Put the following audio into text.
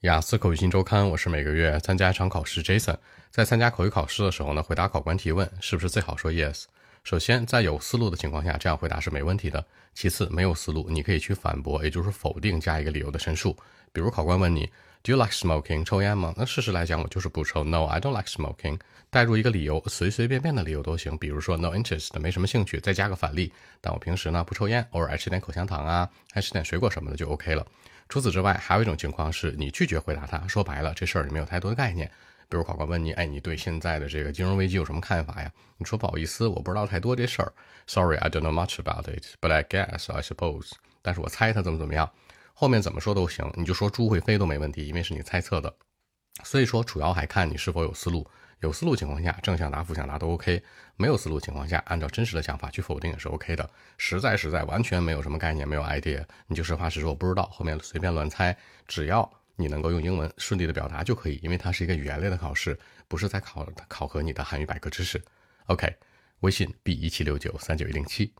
雅思口语新周刊，我是每个月参加一场考试。Jason 在参加口语考试的时候呢，回答考官提问，是不是最好说 yes？首先，在有思路的情况下，这样回答是没问题的。其次，没有思路，你可以去反驳，也就是否定，加一个理由的陈述。比如考官问你，Do you like smoking？抽烟吗？那事实来讲，我就是不抽。No，I don't like smoking。带入一个理由，随随便便的理由都行。比如说 No interest，没什么兴趣。再加个反例，但我平时呢不抽烟，偶尔爱吃点口香糖啊，爱吃点水果什么的就 OK 了。除此之外，还有一种情况是你拒绝回答他，说白了，这事儿你没有太多的概念。比如考官问你，哎，你对现在的这个金融危机有什么看法呀？你说不好意思，我不知道太多这事儿。Sorry, I don't know much about it, but I guess, I suppose。但是我猜他怎么怎么样。后面怎么说都行，你就说猪会飞都没问题，因为是你猜测的。所以说，主要还看你是否有思路。有思路情况下，正向答、负向答都 OK；没有思路情况下，按照真实的想法去否定也是 OK 的。实在实在完全没有什么概念，没有 idea，你就实话实说，我不知道，后面随便乱猜。只要你能够用英文顺利的表达就可以，因为它是一个语言类的考试，不是在考考核你的汉语百科知识。OK，微信 b 一七六九三九一零七。